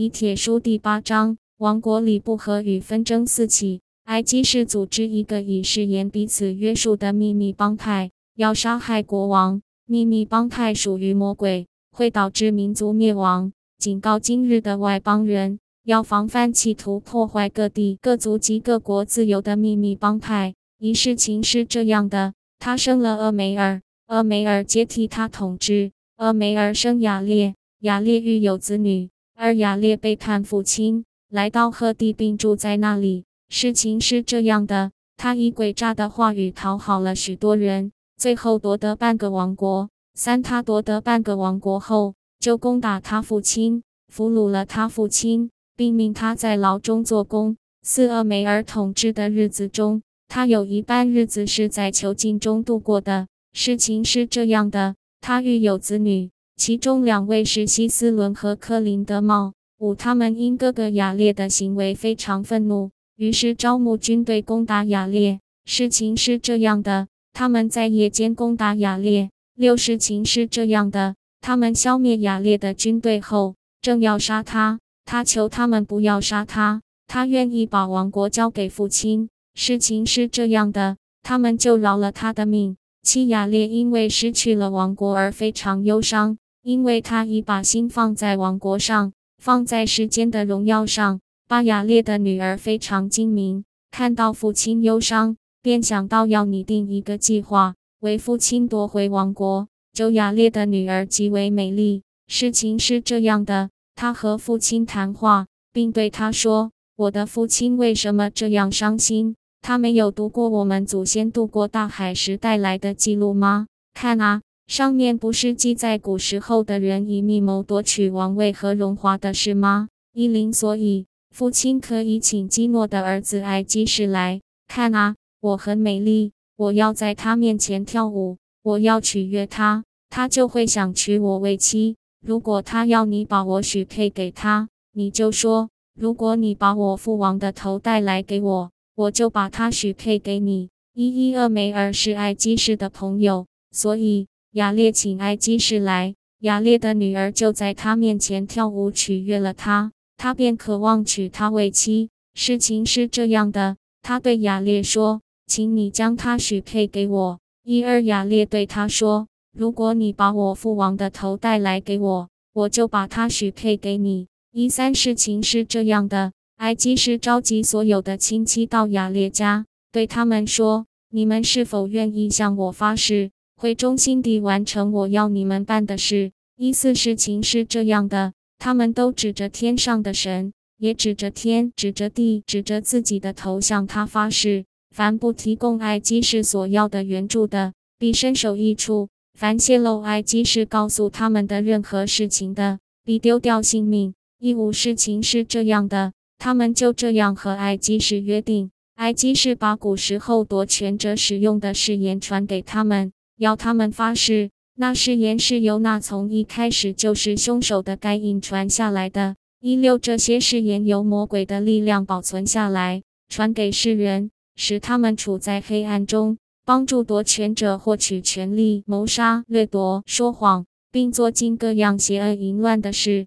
以铁书第八章，王国里不和与纷争四起。埃及是组织一个以誓言彼此约束的秘密帮派，要杀害国王。秘密帮派属于魔鬼，会导致民族灭亡。警告今日的外邦人，要防范企图破坏各地各族及各国自由的秘密帮派。一事情是这样的：他生了厄梅尔，厄梅尔接替他统治。厄梅尔生雅列，雅列育有子女，而雅列背叛父亲，来到赫地，并住在那里。事情是这样的，他以诡诈的话语讨好了许多人，最后夺得半个王国。三，他夺得半个王国后，就攻打他父亲，俘虏了他父亲，并命他在牢中做工。四，厄梅尔统治的日子中，他有一半日子是在囚禁中度过的。事情是这样的，他育有子女，其中两位是希斯伦和克林德茂。五，他们因哥哥雅烈的行为非常愤怒。于是招募军队攻打雅列。事情是这样的，他们在夜间攻打雅列。六事情是这样的，他们消灭雅列的军队后，正要杀他。他求他们不要杀他，他愿意把王国交给父亲。事情是这样的，他们就饶了他的命。七雅列因为失去了王国而非常忧伤，因为他已把心放在王国上，放在世间的荣耀上。巴雅列的女儿非常精明，看到父亲忧伤，便想到要拟定一个计划，为父亲夺回王国。周雅列的女儿极为美丽。事情是这样的，她和父亲谈话，并对他说：“我的父亲为什么这样伤心？他没有读过我们祖先渡过大海时带来的记录吗？看啊，上面不是记载古时候的人以密谋夺取王位和荣华的事吗？一零，所以。”父亲可以请基诺的儿子埃基士来看啊！我很美丽，我要在他面前跳舞，我要取悦他，他就会想娶我为妻。如果他要你把我许配给他，你就说：如果你把我父王的头带来给我，我就把他许配给你。伊伊厄梅尔是埃基士的朋友，所以雅列请埃基士来，雅列的女儿就在他面前跳舞取悦了他。他便渴望娶她为妻。事情是这样的，他对雅烈说：“请你将她许配给我。”一二雅烈对他说：“如果你把我父王的头带来给我，我就把她许配给你。”一三事情是这样的，埃及是召集所有的亲戚到雅烈家，对他们说：“你们是否愿意向我发誓，会忠心地完成我要你们办的事？”一四事情是这样的。他们都指着天上的神，也指着天，指着地，指着自己的头，向他发誓：凡不提供埃及士所要的援助的，必身首异处；凡泄露埃及士告诉他们的任何事情的，必丢掉性命。一五事情是这样的，他们就这样和埃及士约定。埃及士把古时候夺权者使用的誓言传给他们，要他们发誓。那誓言是由那从一开始就是凶手的该隐传下来的。一六，这些誓言由魔鬼的力量保存下来，传给世人，使他们处在黑暗中，帮助夺权者获取权力、谋杀、掠夺、说谎，并做尽各样邪恶淫乱的事。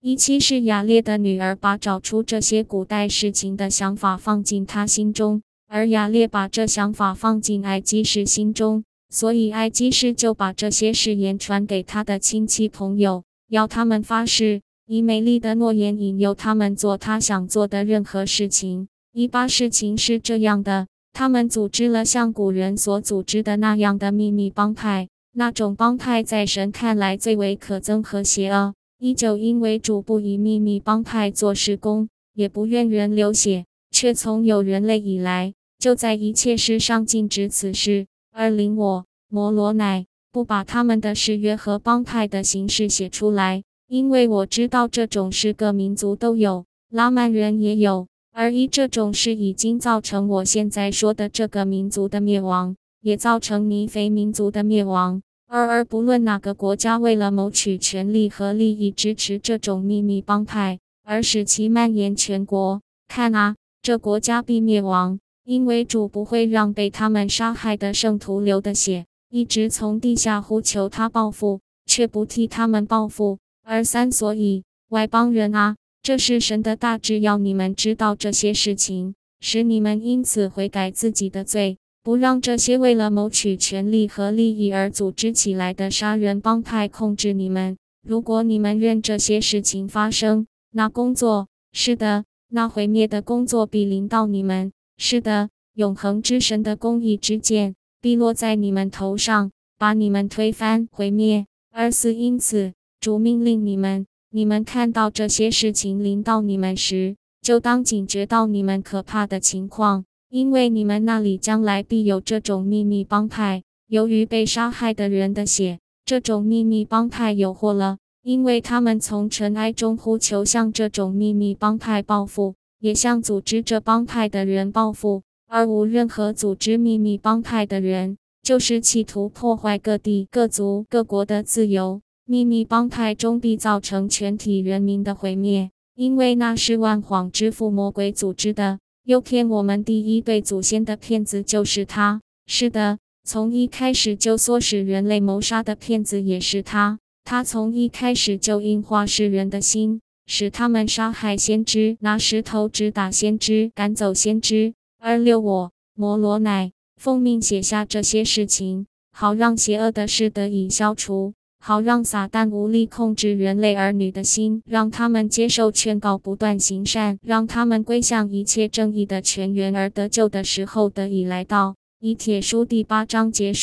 一七是雅烈的女儿把找出这些古代事情的想法放进他心中，而雅烈把这想法放进埃及士心中。所以，埃及士就把这些誓言传给他的亲戚朋友，要他们发誓，以美丽的诺言引诱他们做他想做的任何事情。一八事情是这样的：他们组织了像古人所组织的那样的秘密帮派，那种帮派在神看来最为可憎和邪恶。一九，因为主不以秘密帮派做事工，也不愿人流血，却从有人类以来，就在一切事上禁止此事。而零我摩罗乃不把他们的誓约和帮派的形式写出来，因为我知道这种事各民族都有，拉曼人也有，而一这种事已经造成我现在说的这个民族的灭亡，也造成尼非民族的灭亡。二而不论哪个国家为了谋取权力和利益支持这种秘密帮派，而使其蔓延全国，看啊，这国家必灭亡。因为主不会让被他们杀害的圣徒流的血，一直从地下呼求他报复，却不替他们报复。而三，所以外邦人啊，这是神的大志，要你们知道这些事情，使你们因此悔改自己的罪，不让这些为了谋取权力和利益而组织起来的杀人帮派控制你们。如果你们愿这些事情发生，那工作是的，那毁灭的工作必临到你们。是的，永恒之神的公义之剑必落在你们头上，把你们推翻毁灭。而是因此，主命令你们：你们看到这些事情临到你们时，就当警觉到你们可怕的情况，因为你们那里将来必有这种秘密帮派。由于被杀害的人的血。这种秘密帮派有祸了，因为他们从尘埃中呼求，向这种秘密帮派报复，也向组织这帮派的人报复，而无任何组织秘密帮派的人，就是企图破坏各地各族各国的自由。秘密帮派中必造成全体人民的毁灭，因为那是万谎之父魔鬼组织的，诱骗我们第一对祖先的骗子就是他。是的。从一开始就唆使人类谋杀的骗子也是他。他从一开始就硬化世人的心，使他们杀害先知，拿石头直打先知，赶走先知。而六我摩罗乃奉命写下这些事情，好让邪恶的事得以消除，好让撒旦无力控制人类儿女的心，让他们接受劝告，不断行善，让他们归向一切正义的泉源，而得救的时候得以来到。以铁书第八章结束。